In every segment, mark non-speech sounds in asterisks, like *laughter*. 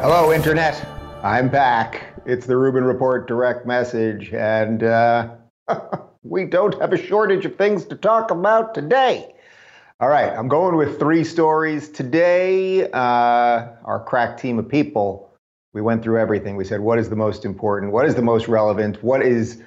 Hello, Internet. I'm back. It's the Rubin Report direct message, and uh, *laughs* we don't have a shortage of things to talk about today. All right, I'm going with three stories today. Uh, our crack team of people, we went through everything. We said, what is the most important? What is the most relevant? What is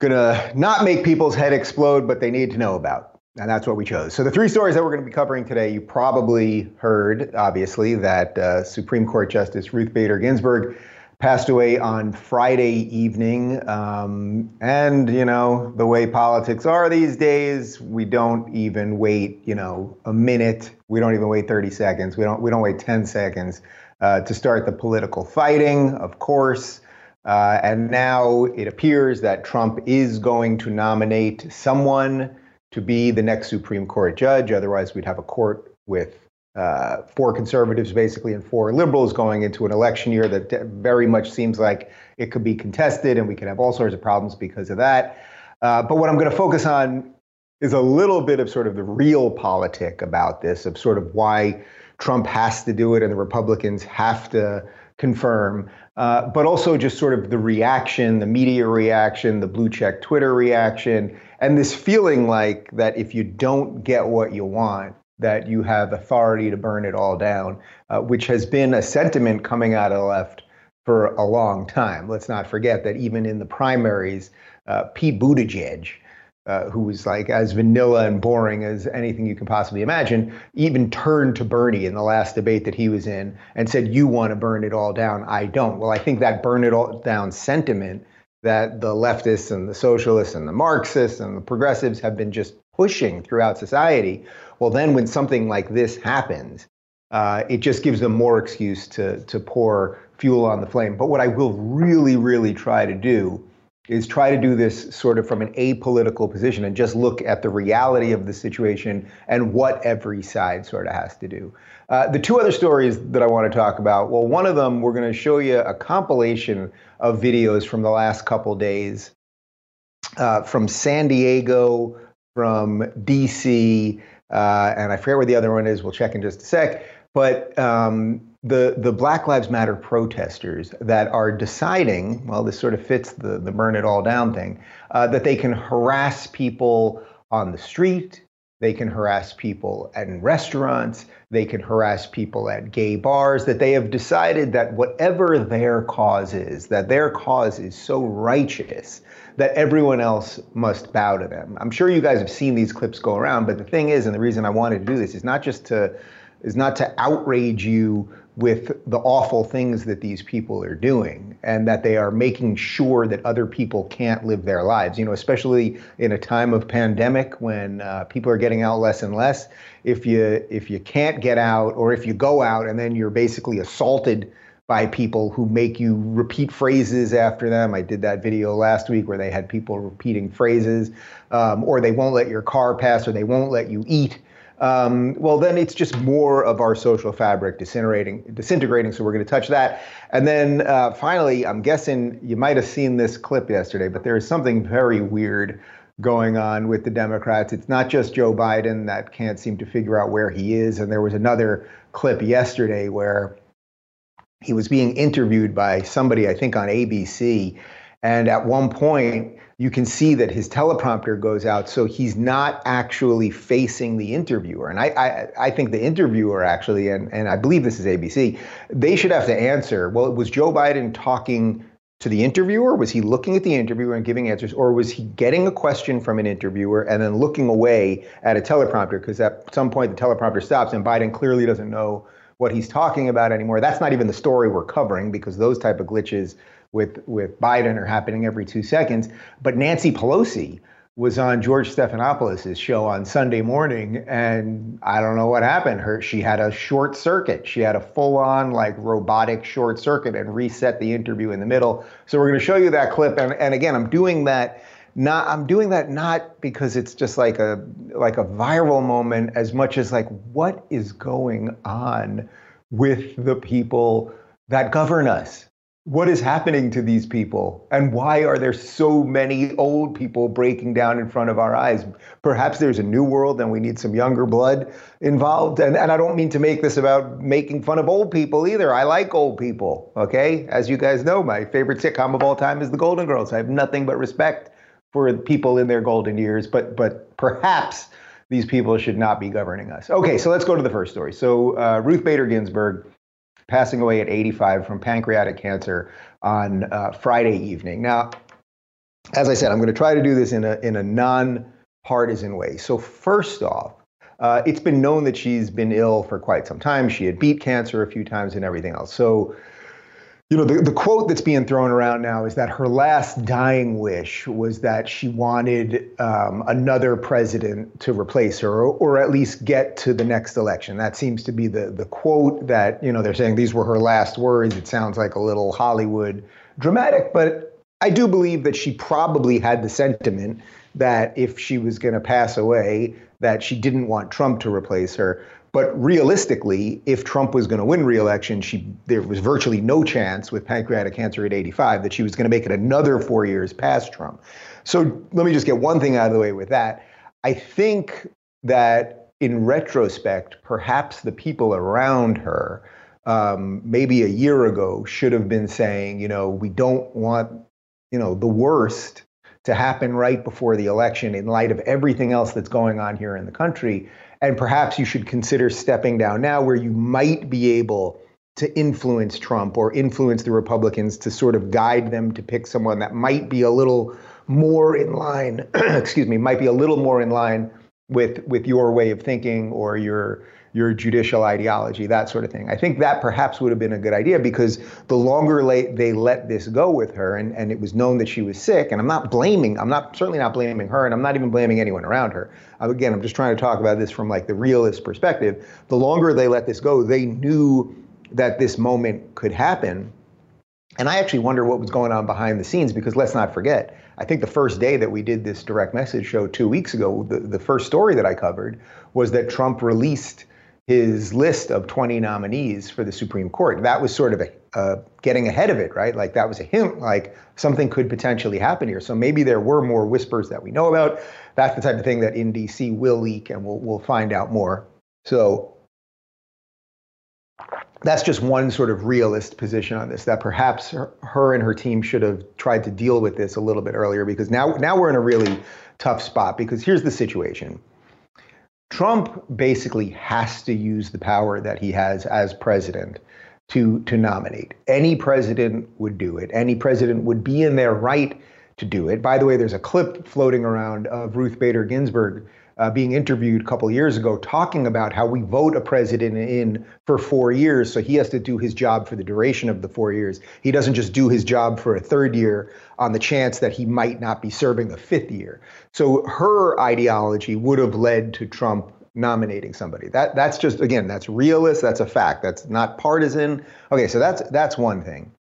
going to not make people's head explode, but they need to know about? And that's what we chose. So the three stories that we're going to be covering today, you probably heard, obviously, that uh, Supreme Court Justice Ruth Bader Ginsburg passed away on Friday evening. Um, and, you know, the way politics are these days, we don't even wait, you know, a minute. We don't even wait 30 seconds. We don't, we don't wait 10 seconds uh, to start the political fighting, of course. Uh, and now it appears that Trump is going to nominate someone to be the next Supreme Court judge. Otherwise, we'd have a court with uh, four conservatives basically and four liberals going into an election year that very much seems like it could be contested and we could have all sorts of problems because of that. Uh, but what I'm going to focus on is a little bit of sort of the realpolitik about this, of sort of why Trump has to do it and the Republicans have to confirm, uh, but also just sort of the reaction, the media reaction, the blue check Twitter reaction, and this feeling like that if you don't get what you want, that you have authority to burn it all down, uh, which has been a sentiment coming out of the left for a long time. Let's not forget that even in the primaries, uh, Pete Buttigieg, uh, who was like as vanilla and boring as anything you can possibly imagine, even turned to Bernie in the last debate that he was in and said, You want to burn it all down. I don't. Well, I think that burn it all down sentiment that the leftists and the socialists and the Marxists and the progressives have been just pushing throughout society. Well, then when something like this happens, uh, it just gives them more excuse to, to pour fuel on the flame. But what I will really, really try to do is try to do this sort of from an apolitical position and just look at the reality of the situation and what every side sort of has to do. Uh, the two other stories that I want to talk about well, one of them, we're going to show you a compilation of videos from the last couple days uh, from San Diego, from DC, uh, and I forget where the other one is. We'll check in just a sec. But um, the the Black Lives Matter protesters that are deciding, well, this sort of fits the the burn it all down thing, uh, that they can harass people on the street, they can harass people in restaurants, they can harass people at gay bars, that they have decided that whatever their cause is, that their cause is so righteous that everyone else must bow to them. I'm sure you guys have seen these clips go around, but the thing is, and the reason I wanted to do this is not just to is not to outrage you with the awful things that these people are doing and that they are making sure that other people can't live their lives you know especially in a time of pandemic when uh, people are getting out less and less if you if you can't get out or if you go out and then you're basically assaulted by people who make you repeat phrases after them. I did that video last week where they had people repeating phrases, um, or they won't let your car pass, or they won't let you eat um, well, then it's just more of our social fabric disintegrating. Disintegrating. So we're going to touch that, and then uh, finally, I'm guessing you might have seen this clip yesterday, but there is something very weird going on with the Democrats. It's not just Joe Biden that can't seem to figure out where he is, and there was another clip yesterday where he was being interviewed by somebody, I think, on ABC, and at one point you can see that his teleprompter goes out, so he's not actually facing the interviewer. And I, I, I, think the interviewer actually, and, and I believe this is ABC, they should have to answer. Well, was Joe Biden talking to the interviewer? Was he looking at the interviewer and giving answers, or was he getting a question from an interviewer and then looking away at a teleprompter? Because at some point the teleprompter stops, and Biden clearly doesn't know what he's talking about anymore. That's not even the story we're covering because those type of glitches with with Biden are happening every two seconds. But Nancy Pelosi was on George Stephanopoulos' show on Sunday morning, and I don't know what happened. Her she had a short circuit. She had a full-on like robotic short circuit and reset the interview in the middle. So we're going to show you that clip. And, and again, I'm doing that not I'm doing that not because it's just like a like a viral moment as much as like what is going on with the people that govern us what is happening to these people? And why are there so many old people breaking down in front of our eyes? Perhaps there's a new world and we need some younger blood involved. And, and i don't mean to make this about making fun of old people either. I like old people okay? As you guys know my favorite sitcom of all time is the golden girls. I have nothing but respect for people in their golden years but but perhaps these people should not be governing us. Okay so let's go to the first story. So uh, ruth bader ginsburg passing away at 85 from pancreatic cancer on uh, Friday evening. Now, as I said, I'm going to try to do this in a, in a non-partisan way. So first off, uh, it's been known that she's been ill for quite some time. She had beat cancer a few times and everything else. So you know, the, the quote that's being thrown around now is that her last dying wish was that she wanted um, another president to replace her or, or, at least get to the next election. That seems to be the, the quote that, you know, they're saying these were her last words. It sounds like a little Hollywood dramatic, but I do believe that she probably had the sentiment that if she was going to pass away, that she didn't want Trump to replace her. But realistically, if Trump was going to win re-election, she there was virtually no chance with pancreatic cancer at 85 that she was going to make it another four years past Trump. So let me just get one thing out of the way with that. I think that in retrospect, perhaps the people around her, um, maybe a year ago, should have been saying, you know, we don't want, you know, the worst to happen right before the election in light of everything else that's going on here in the country. And perhaps you should consider stepping down now where you might be able to influence Trump or influence the Republicans to sort of guide them to pick someone that might be a little more in line, *clears throat* excuse me, might be a little more in line with with your way of thinking or your your judicial ideology, that sort of thing. I think that perhaps would have been a good idea because the longer they let this go with her, and, and it was known that she was sick, and I'm not blaming, I'm not certainly not blaming her, and I'm not even blaming anyone around her. Uh, again, I'm just trying to talk about this from like the realist perspective. The longer they let this go, they knew that this moment could happen. And I actually wonder what was going on behind the scenes because let's not forget, I think the first day that we did this direct message show two weeks ago, the, the first story that I covered was that Trump released his list of 20 nominees for the Supreme Court. That was sort of a uh, getting ahead of it, right? Like that was a hint, like something could potentially happen here. So maybe there were more whispers that we know about. That's the type of thing that in DC will leak, and we'll we'll find out more. So that's just one sort of realist position on this. That perhaps her, her and her team should have tried to deal with this a little bit earlier, because now now we're in a really tough spot. Because here's the situation Trump basically has to use the power that he has as president to, to nominate. Any president would do it. Any president would be in their right to do it. By the way, there's a clip floating around of Ruth Bader Ginsburg uh, being interviewed a couple years ago talking about how we vote a president in for four years, so he has to do his job for the duration of the four years. He doesn't just do his job for a third year on the chance that he might not be serving a fifth year. So her ideology would have led to Trump nominating somebody. That that's just again, that's realist, that's a fact. That's not partisan. Okay, so that's that's one thing.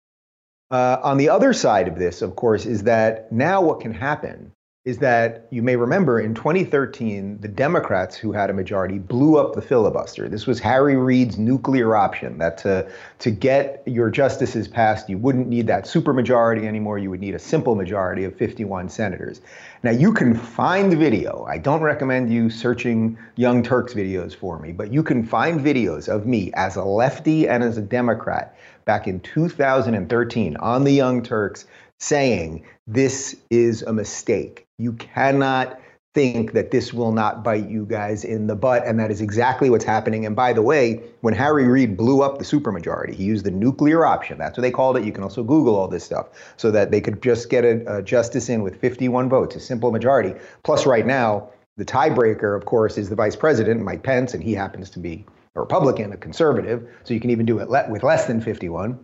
Uh, on the other side of this, of course, is that now what can happen is that you may remember in 2013, the Democrats who had a majority blew up the filibuster. This was Harry Reid's nuclear option that to, to get your justices passed, you wouldn't need that supermajority anymore. You would need a simple majority of 51 senators. Now, you can find the video. I don't recommend you searching Young Turks videos for me, but you can find videos of me as a lefty and as a Democrat back in 2013 on the Young Turks saying this is a mistake. You cannot think that this will not bite you guys in the butt, and that is exactly what's happening. And by the way, when Harry Reid blew up the supermajority, he used the nuclear option. That's what they called it. You can also Google all this stuff so that they could just get a, a justice in with 51 votes, a simple majority. Plus, right now, the tiebreaker, of course, is the vice president, Mike Pence, and he happens to be a Republican, a conservative. So you can even do it le- with less than 51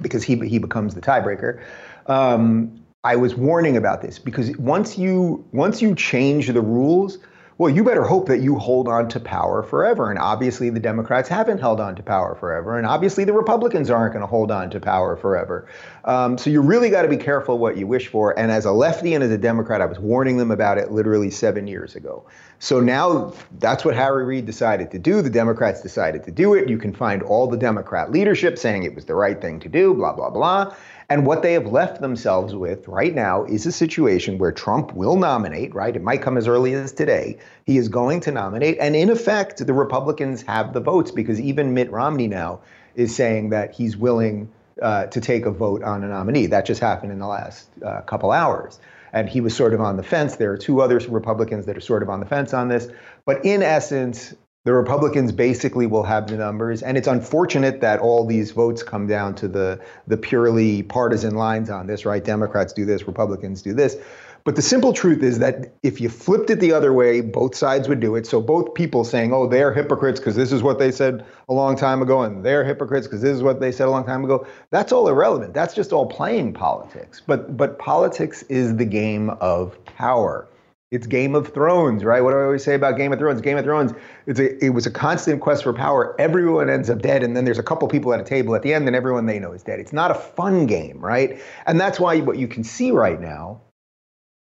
because he he becomes the tiebreaker. Um, I was warning about this because once you once you change the rules, well, you better hope that you hold on to power forever. And obviously, the Democrats haven't held on to power forever. And obviously, the Republicans aren't going to hold on to power forever. Um, so you really got to be careful what you wish for. And as a lefty and as a Democrat, I was warning them about it literally seven years ago. So now that's what Harry Reid decided to do. The Democrats decided to do it. You can find all the Democrat leadership saying it was the right thing to do, blah, blah, blah. And what they have left themselves with right now is a situation where Trump will nominate, right? It might come as early as today. He is going to nominate. And in effect, the Republicans have the votes because even Mitt Romney now is saying that he's willing uh, to take a vote on a nominee. That just happened in the last uh, couple hours. And he was sort of on the fence. There are two other Republicans that are sort of on the fence on this. But in essence, the Republicans basically will have the numbers, and it's unfortunate that all these votes come down to the the purely partisan lines on this, right? Democrats do this, Republicans do this. But the simple truth is that if you flipped it the other way, both sides would do it. So both people saying, "Oh, they're hypocrites because this is what they said a long time ago," and they're hypocrites because this is what they said a long time ago. That's all irrelevant. That's just all playing politics. But but politics is the game of power. It's Game of Thrones, right? What do I always say about Game of Thrones? Game of Thrones, it's a, it was a constant quest for power. Everyone ends up dead, and then there's a couple people at a table at the end, and everyone they know is dead. It's not a fun game, right? And that's why what you can see right now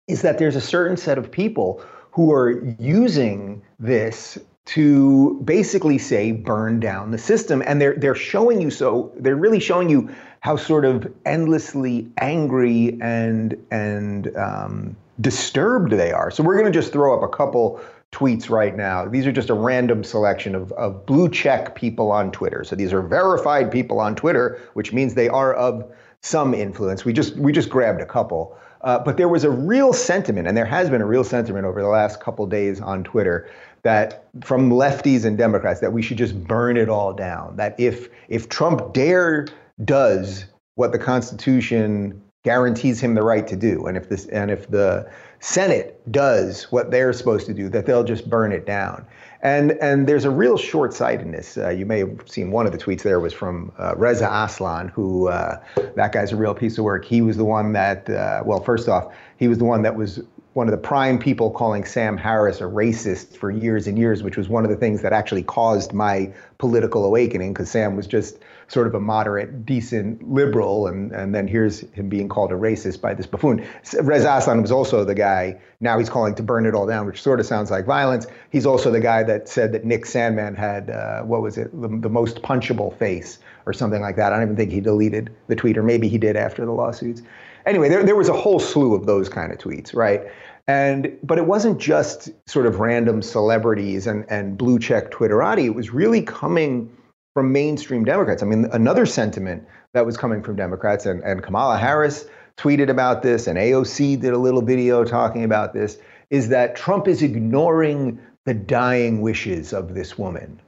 is that there's a certain set of people who are using this to basically say burn down the system and they're they're showing you so they're really showing you how sort of endlessly angry and and um, disturbed they are. So we're going to just throw up a couple tweets right now. These are just a random selection of, of blue check people on Twitter. So these are verified people on Twitter, which means they are of some influence. We just we just grabbed a couple. Uh, but there was a real sentiment, and there has been a real sentiment over the last couple days on Twitter that from lefties and Democrats that we should just burn it all down. That if if Trump dare does what the Constitution guarantees him the right to do. And if this and if the Senate does what they're supposed to do, that they'll just burn it down. And and there's a real short-sightedness. Uh, you may have seen one of the tweets there was from uh, Reza Aslan, who uh, that guy's a real piece of work. He was the one that, uh, well, first off, he was the one that was one of the prime people calling Sam Harris a racist for years and years, which was one of the things that actually caused my political awakening, because Sam was just sort of a moderate, decent liberal, and, and then here's him being called a racist by this buffoon. Reza Aslan was also the guy, now he's calling to burn it all down, which sort of sounds like violence. He's also the guy that said that Nick Sandmann had, uh, what was it, the, the most punchable face or something like that. I don't even think he deleted the tweet, or maybe he did after the lawsuits. Anyway, there, there was a whole slew of those kind of tweets, right? And but it wasn't just sort of random celebrities and, and blue check Twitterati. It was really coming from mainstream Democrats. I mean, another sentiment that was coming from Democrats, and, and Kamala Harris tweeted about this, and AOC did a little video talking about this, is that Trump is ignoring the dying wishes of this woman.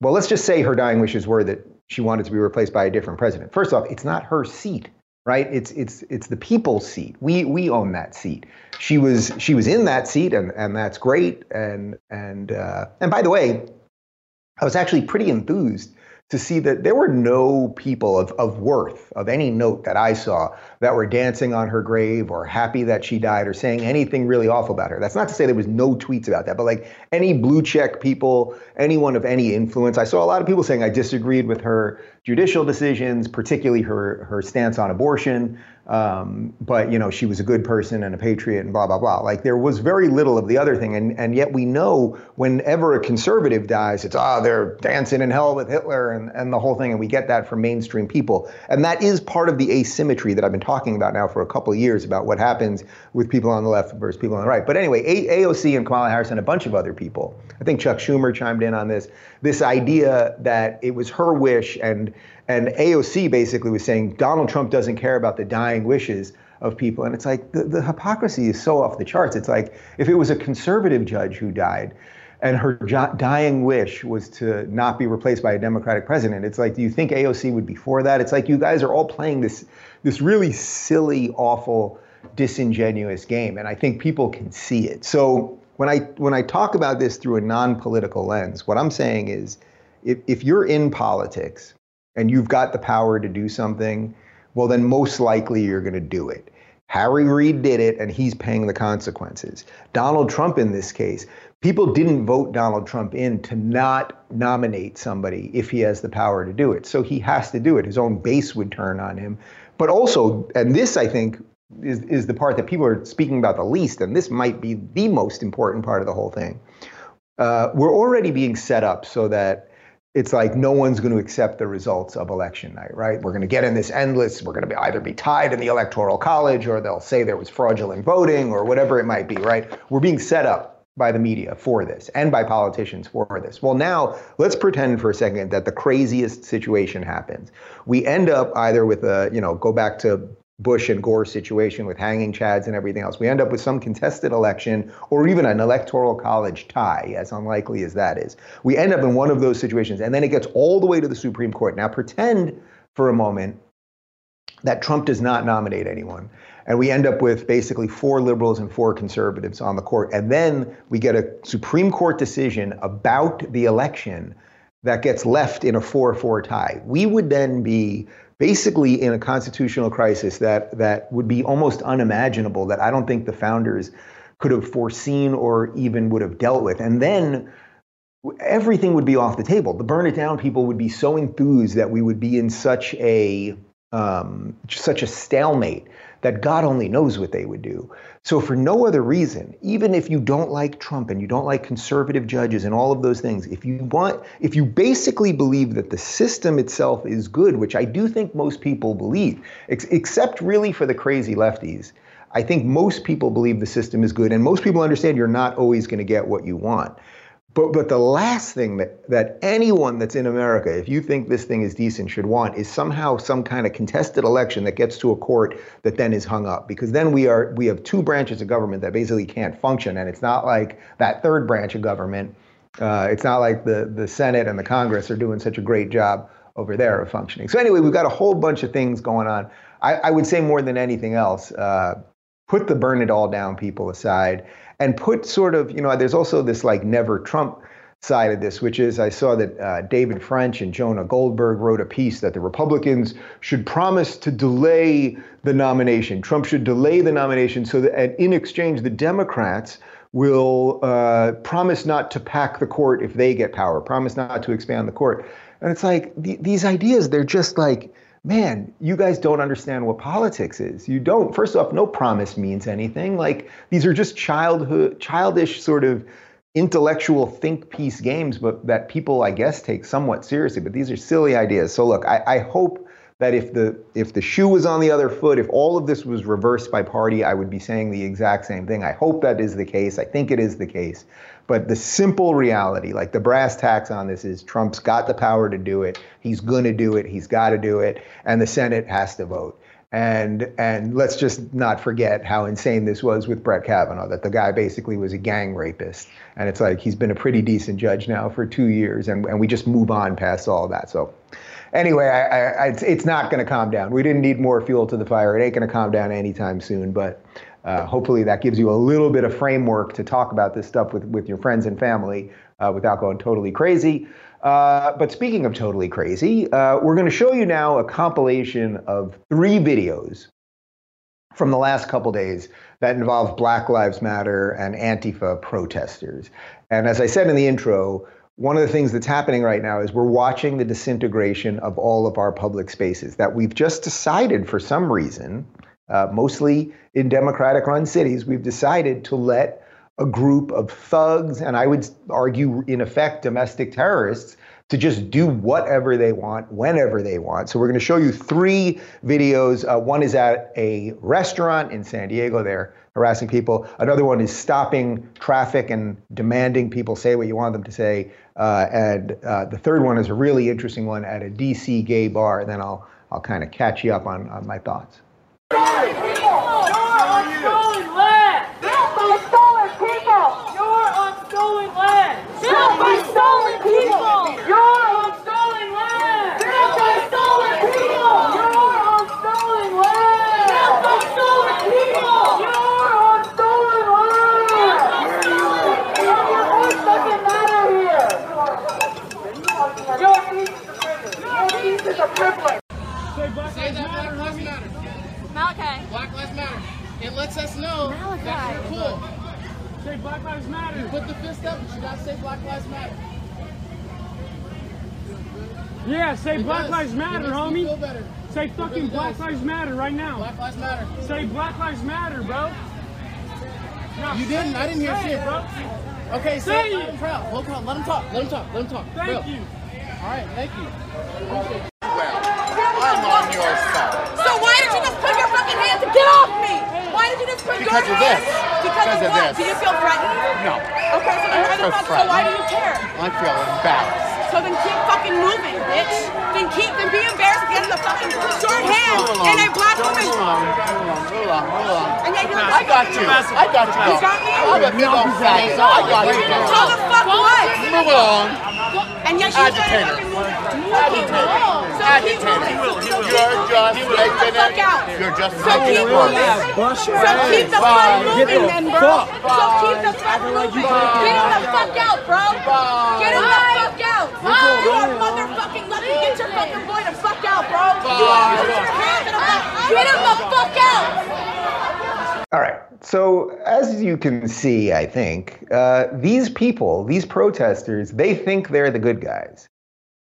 Well, let's just say her dying wishes were that she wanted to be replaced by a different president. First off, it's not her seat, right? It's it's it's the people's seat. We we own that seat. She was she was in that seat, and and that's great. And and uh, and by the way, I was actually pretty enthused to see that there were no people of, of worth, of any note that I saw, that were dancing on her grave or happy that she died or saying anything really awful about her. That's not to say there was no tweets about that, but like any blue check people, anyone of any influence, I saw a lot of people saying I disagreed with her judicial decisions, particularly her her stance on abortion. Um, but you know, she was a good person and a patriot and blah blah blah. Like there was very little of the other thing, and and yet we know whenever a conservative dies, it's ah oh, they're dancing in hell with Hitler and and the whole thing, and we get that from mainstream people, and that is part of the asymmetry that I've been talking about now for a couple of years about what happens with people on the left versus people on the right. But anyway, a- AOC and Kamala Harris and a bunch of other people, I think Chuck Schumer chimed in on this, this idea that it was her wish and and AOC basically was saying Donald Trump doesn't care about the dying wishes of people. And it's like the, the hypocrisy is so off the charts. It's like if it was a conservative judge who died and her dying wish was to not be replaced by a Democratic president, it's like, do you think AOC would be for that? It's like you guys are all playing this, this really silly, awful, disingenuous game. And I think people can see it. So when I, when I talk about this through a non political lens, what I'm saying is if, if you're in politics, and you've got the power to do something, well, then most likely you're going to do it. Harry Reid did it, and he's paying the consequences. Donald Trump, in this case, people didn't vote Donald Trump in to not nominate somebody if he has the power to do it. So he has to do it. His own base would turn on him. But also, and this I think is, is the part that people are speaking about the least, and this might be the most important part of the whole thing. Uh, we're already being set up so that it's like no one's going to accept the results of election night, right? We're going to get in this endless, we're going to be either be tied in the electoral college or they'll say there was fraudulent voting or whatever it might be, right? We're being set up by the media for this and by politicians for this. Well, now let's pretend for a second that the craziest situation happens. We end up either with a, you know, go back to Bush and Gore situation with hanging chads and everything else. We end up with some contested election or even an electoral college tie, as unlikely as that is. We end up in one of those situations, and then it gets all the way to the Supreme Court. Now, pretend for a moment that Trump does not nominate anyone. And we end up with basically four liberals and four conservatives on the court. And then we get a Supreme Court decision about the election that gets left in a 4 4 tie. We would then be basically in a constitutional crisis that that would be almost unimaginable that I don't think the founders could have foreseen or even would have dealt with. And then everything would be off the table. The burn it down people would be so enthused that we would be in such a um, such a stalemate that God only knows what they would do. So, for no other reason, even if you don't like Trump and you don't like conservative judges and all of those things, if you want, if you basically believe that the system itself is good, which I do think most people believe, ex- except really for the crazy lefties, I think most people believe the system is good, and most people understand you're not always going to get what you want. But but the last thing that that anyone that's in America, if you think this thing is decent, should want is somehow some kind of contested election that gets to a court that then is hung up. Because then we are we have two branches of government that basically can't function, and it's not like that third branch of government. Uh, it's not like the the Senate and the Congress are doing such a great job over there of functioning. So anyway, we've got a whole bunch of things going on. I, I would say more than anything else, uh, put the burn it all down people aside and put sort of, you know, there's also this like never Trump side of this, which is I saw that uh, David French and Jonah Goldberg wrote a piece that the Republicans should promise to delay the nomination. Trump should delay the nomination so that, and in exchange, the Democrats will uh, promise not to pack the court if they get power, promise not to expand the court. And it's like th- these ideas, they're just like, man, you guys don't understand what politics is. You don't. First off, no promise means anything. Like these are just childhood, childish sort of intellectual think piece games, but that people, I guess, take somewhat seriously. But these are silly ideas. So look, I, I hope that if the if the shoe was on the other foot, if all of this was reversed by party, I would be saying the exact same thing. I hope that is the case. I think it is the case. But the simple reality, like the brass tacks on this, is Trump's got the power to do it. He's going to do it. He's got to do it. And the Senate has to vote. And and let's just not forget how insane this was with Brett Kavanaugh, that the guy basically was a gang rapist. And it's like he's been a pretty decent judge now for two years, and, and we just move on past all that. So anyway, I, I, it's, it's not going to calm down. We didn't need more fuel to the fire. It ain't going to calm down anytime soon. But uh, hopefully that gives you a little bit of framework to talk about this stuff with, with your friends and family uh, without going totally crazy. Uh, but speaking of totally crazy, uh, we're going to show you now a compilation of three videos from the last couple days that involve Black Lives Matter and Antifa protesters. And as I said in the intro, one of the things that's happening right now is we're watching the disintegration of all of our public spaces that we've just decided for some reason uh, mostly in Democratic run cities, we've decided to let a group of thugs, and I would argue, in effect, domestic terrorists, to just do whatever they want, whenever they want. So we're going to show you three videos. Uh, one is at a restaurant in San Diego. They're harassing people. Another one is stopping traffic and demanding people say what you want them to say. Uh, and uh, the third one is a really interesting one at a DC gay bar. And then I'll I'll kind of catch you up on, on my thoughts. lets us know Malachi. that you're cool. Say Black Lives Matter. You put the fist up, but you gotta say Black Lives Matter. Yeah, say it Black does. Lives Matter, homie. Say fucking really Black Lives Matter right now. Black Lives Matter. Say Black Lives Matter, bro. You didn't. It, I didn't hear shit, bro. Okay, say so it. I'm proud. Hold on. Let him talk. Let him talk. Let him talk. Thank bro. you. All right. Thank you. Appreciate. Well, I'm on your Because of this. Because, Because of of what? this. Do you feel threatened? No, Okay, so then why the so fuck? So why do you care? I feel embarrassed. So then keep fucking moving, bitch. Then keep then be embarrassed against the fucking short hand Move along. and a black Don't woman. Move along, move along, move along, move along. And yet you're I got you. I got you. You got me? I'm a big old fat, so I got you. So the fuck what? Move along. And yet you said Agitator. fucking move. So keep Agitator. keep Agitator. You're just making it. You're just So making it moving. So keep the fuck moving then, bro. So keep the fuck moving. Get him the fuck out, bro. Get him the fuck out. You are motherfucking lucky. Get your fucking boy the fuck out, bro. You your hands in the fuck. Get him the fuck out. All right. So, as you can see, I think, uh, these people, these protesters, they think they're the good guys.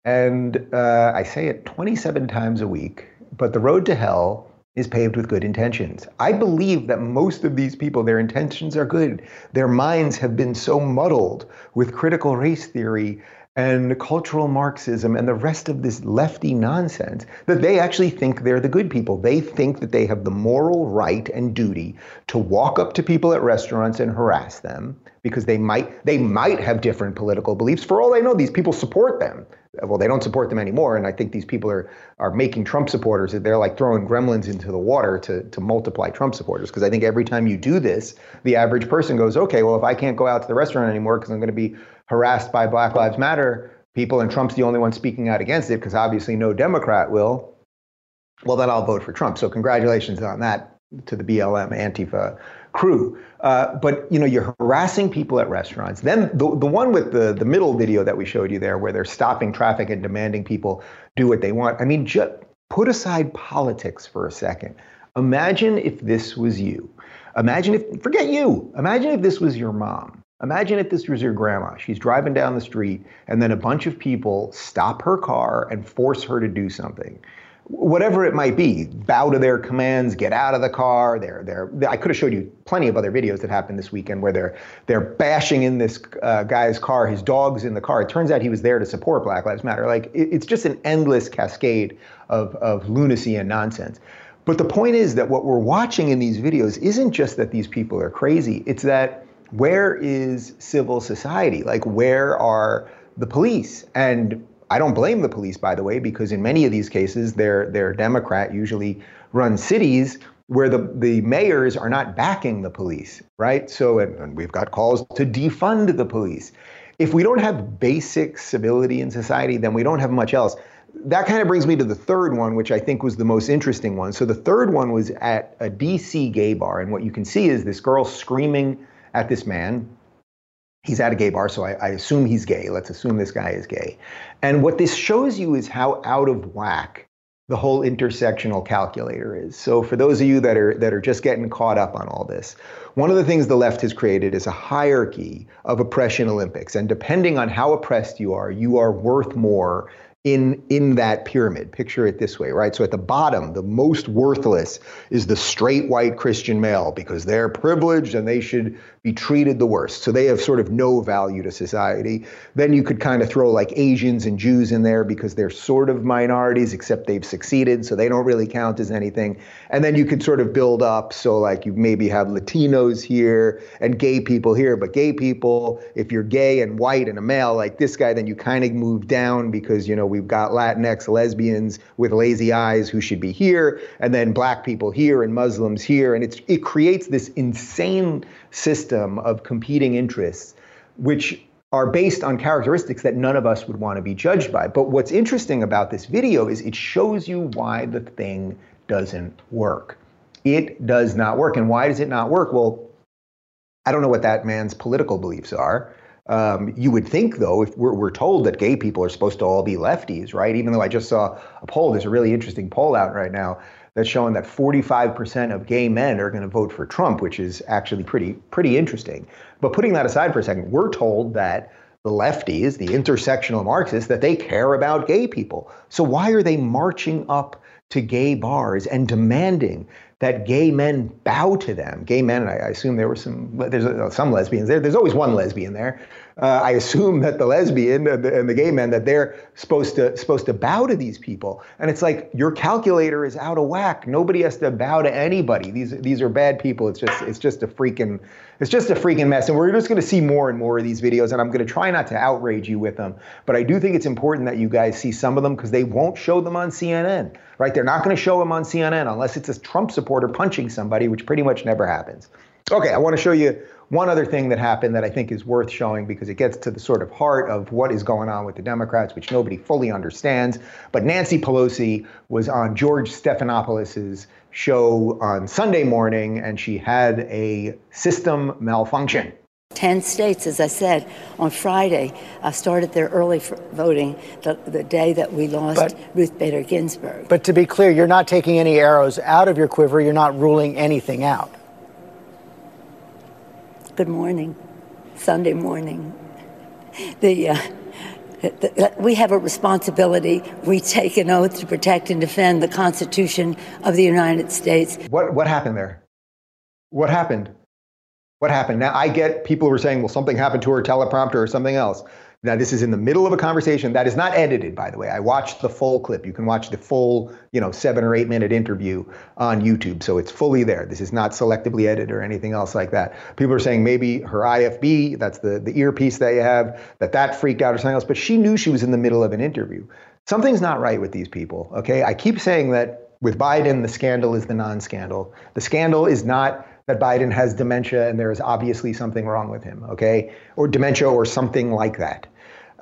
And uh, I say it 27 times a week, but the road to hell is paved with good intentions. I believe that most of these people, their intentions are good. Their minds have been so muddled with critical race theory and cultural Marxism and the rest of this lefty nonsense that they actually think they're the good people. They think that they have the moral right and duty to walk up to people at restaurants and harass them because they might they might have different political beliefs. For all they know, these people support them. Well, they don't support them anymore, and I think these people are are making Trump supporters. They're like throwing gremlins into the water to to multiply Trump supporters. Because I think every time you do this, the average person goes, okay, well, if I can't go out to the restaurant anymore because I'm going to be harassed by Black Lives Matter people, and Trump's the only one speaking out against it, because obviously no Democrat will. Well, then I'll vote for Trump. So congratulations on that to the BLM Antifa crew. Uh, but you know, you're harassing people at restaurants. Then the, the one with the, the middle video that we showed you there, where they're stopping traffic and demanding people do what they want. I mean, just put aside politics for a second. Imagine if this was you. Imagine if, forget you, imagine if this was your mom. Imagine if this was your grandma. She's driving down the street, and then a bunch of people stop her car and force her to do something whatever it might be, bow to their commands, get out of the car. They're, they're, I could have showed you plenty of other videos that happened this weekend where they're, they're bashing in this uh, guy's car, his dog's in the car. It turns out he was there to support Black Lives Matter. Like, it, it's just an endless cascade of, of lunacy and nonsense. But the point is that what we're watching in these videos isn't just that these people are crazy, it's that where is civil society? Like, where are the police? And I don't blame the police, by the way, because in many of these cases, they're they're Democrat, usually run cities where the, the mayors are not backing the police, right? So, and, and we've got calls to defund the police. If we don't have basic civility in society, then we don't have much else. That kind of brings me to the third one, which I think was the most interesting one. So the third one was at a DC gay bar, and what you can see is this girl screaming at this man, he's at a gay bar, so I, I, assume he's gay. Let's assume this guy is gay. And what this shows you is how out of whack the whole intersectional calculator is. So for those of you that are that are just getting caught up on all this, one of the things the left has created is a hierarchy of oppression Olympics. And depending on how oppressed you are, you are worth more in in that pyramid. Picture it this way, right? So at the bottom, the most worthless is the straight white Christian male because they're privileged and they should be treated the worst. So they have sort of no value to society. Then you could kind of throw like Asians and Jews in there because they're sort of minorities except they've succeeded, so they don't really count as anything. And then you could sort of build up so like you maybe have Latinos here and gay people here, but gay people, if you're gay and white and a male like this guy, then you kind of move down because you know we've got Latinx lesbians with lazy eyes who should be here, and then black people here and Muslims here, and it's it creates this insane system of competing interests, which are based on characteristics that none of us would want to be judged by. But what's interesting about this video is it shows you why the thing doesn't work. It does not work. And why does it not work? Well, I don't know what that man's political beliefs are. Um, you would think, though, if we're, we're, told that gay people are supposed to all be lefties, right? Even though I just saw a poll, there's a really interesting poll out right now that's showing that 45% of gay men are going to vote for Trump, which is actually pretty pretty interesting. But putting that aside for a second, we're told that the lefties, the intersectional Marxists, that they care about gay people. So why are they marching up to gay bars and demanding that gay men bow to them? Gay men, I, I assume there were some, there's uh, some lesbians there. There's always one lesbian there. Uh, I assume that the lesbian and the, and the, gay men that they're supposed to supposed to bow to these people, and it's like your calculator is out of whack. Nobody has to bow to anybody. These these are bad people. It's just it's just a freaking it's just a freaking mess. And we're just going to see more and more of these videos, and I'm going to try not to outrage you with them, but I do think it's important that you guys see some of them because they won't show them on CNN, right? They're not going to show them on CNN unless it's a Trump supporter punching somebody, which pretty much never happens. Okay, I want to show you one other thing that happened that I think is worth showing because it gets to the sort of heart of what is going on with the Democrats, which nobody fully understands. But Nancy Pelosi was on George Stephanopoulos's show on Sunday morning, and she had a system malfunction. 10 states, as I said, on Friday uh, started their early voting the, the, day that we lost but, Ruth Bader Ginsburg. But to be clear, you're not taking any arrows out of your quiver, you're not ruling anything out. Good morning, Sunday morning. The, uh, the, we have a responsibility. We take an oath to protect and defend the Constitution of the United States. What, what happened there? What happened? What happened? Now, I get people who are saying, well, something happened to her teleprompter or something else. Now, this is in the middle of a conversation that is not edited, by the way. I watched the full clip. You can watch the full, you know, seven or eight minute interview on YouTube. So it's fully there. This is not selectively edited or anything else like that. People are saying maybe her IFB, that's the, the earpiece that you have, that that freaked out or something else. But she knew she was in the middle of an interview. Something's not right with these people, okay? I keep saying that with Biden, the scandal is the non scandal. The scandal is not that Biden has dementia and there is obviously something wrong with him, okay? Or dementia or something like that.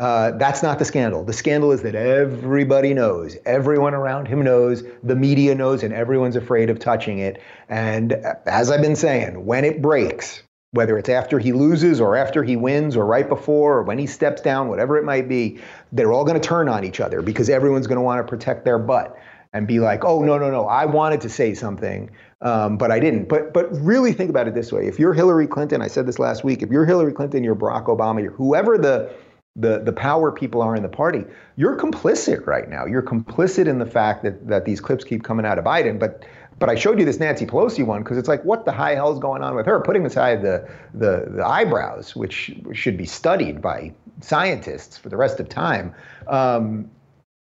Uh, that's not the scandal. The scandal is that everybody knows, everyone around him knows, the media knows, and everyone's afraid of touching it. And as I've been saying, when it breaks, whether it's after he loses or after he wins or right before or when he steps down, whatever it might be, they're all going to turn on each other because everyone's going to want to protect their butt and be like, oh, no, no, no, I wanted to say something, um, but I didn't. But, but really think about it this way. If you're Hillary Clinton, I said this last week, if you're Hillary Clinton, you're Barack Obama, you're whoever the the, the power people are in the party, you're complicit right now. You're complicit in the fact that, that these clips keep coming out of Biden. But but I showed you this Nancy Pelosi one because it's like, what the high hell is going on with her? Putting aside the, the, the eyebrows, which should be studied by scientists for the rest of time. Um,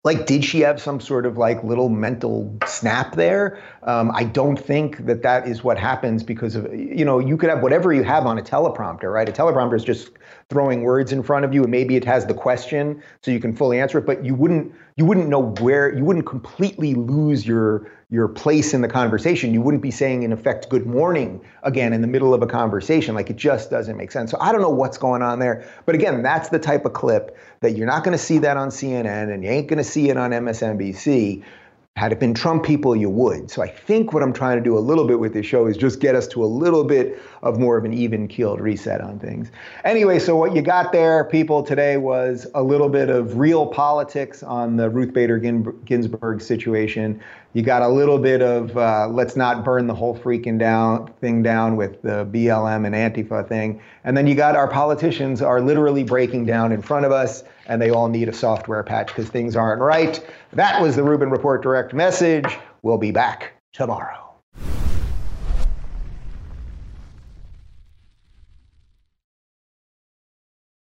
like did she have some sort of like little mental snap there? Um, i don't think that that is what happens because of you know you could have whatever you have on a teleprompter right? A teleprompter is just throwing words in front of you and maybe it has the question so you can fully answer it but you wouldn't you wouldn't know where you wouldn't completely lose your your place in the conversation. You wouldn't be saying in effect good morning again in the middle of a conversation. Like it just doesn't make sense. So i don't know what's going on there. But again that's the type of clip that you're not going to see that on cnn and you ain't going to see it on msnbc had it been Trump people, you would. So I think what I'm trying to do a little bit with this show is just get us to a little bit of more of an even keeled reset on things. Anyway, so what you got there, people, today was a little bit of real politics on the Ruth Bader Ginsburg situation. You got a little bit of uh, let's not burn the whole freaking down thing down with the BLM and Antifa thing. And then you got our politicians are literally breaking down in front of us and they all need a software patch because things aren't right. That was the Rubin Report Direct message. We'll be back tomorrow.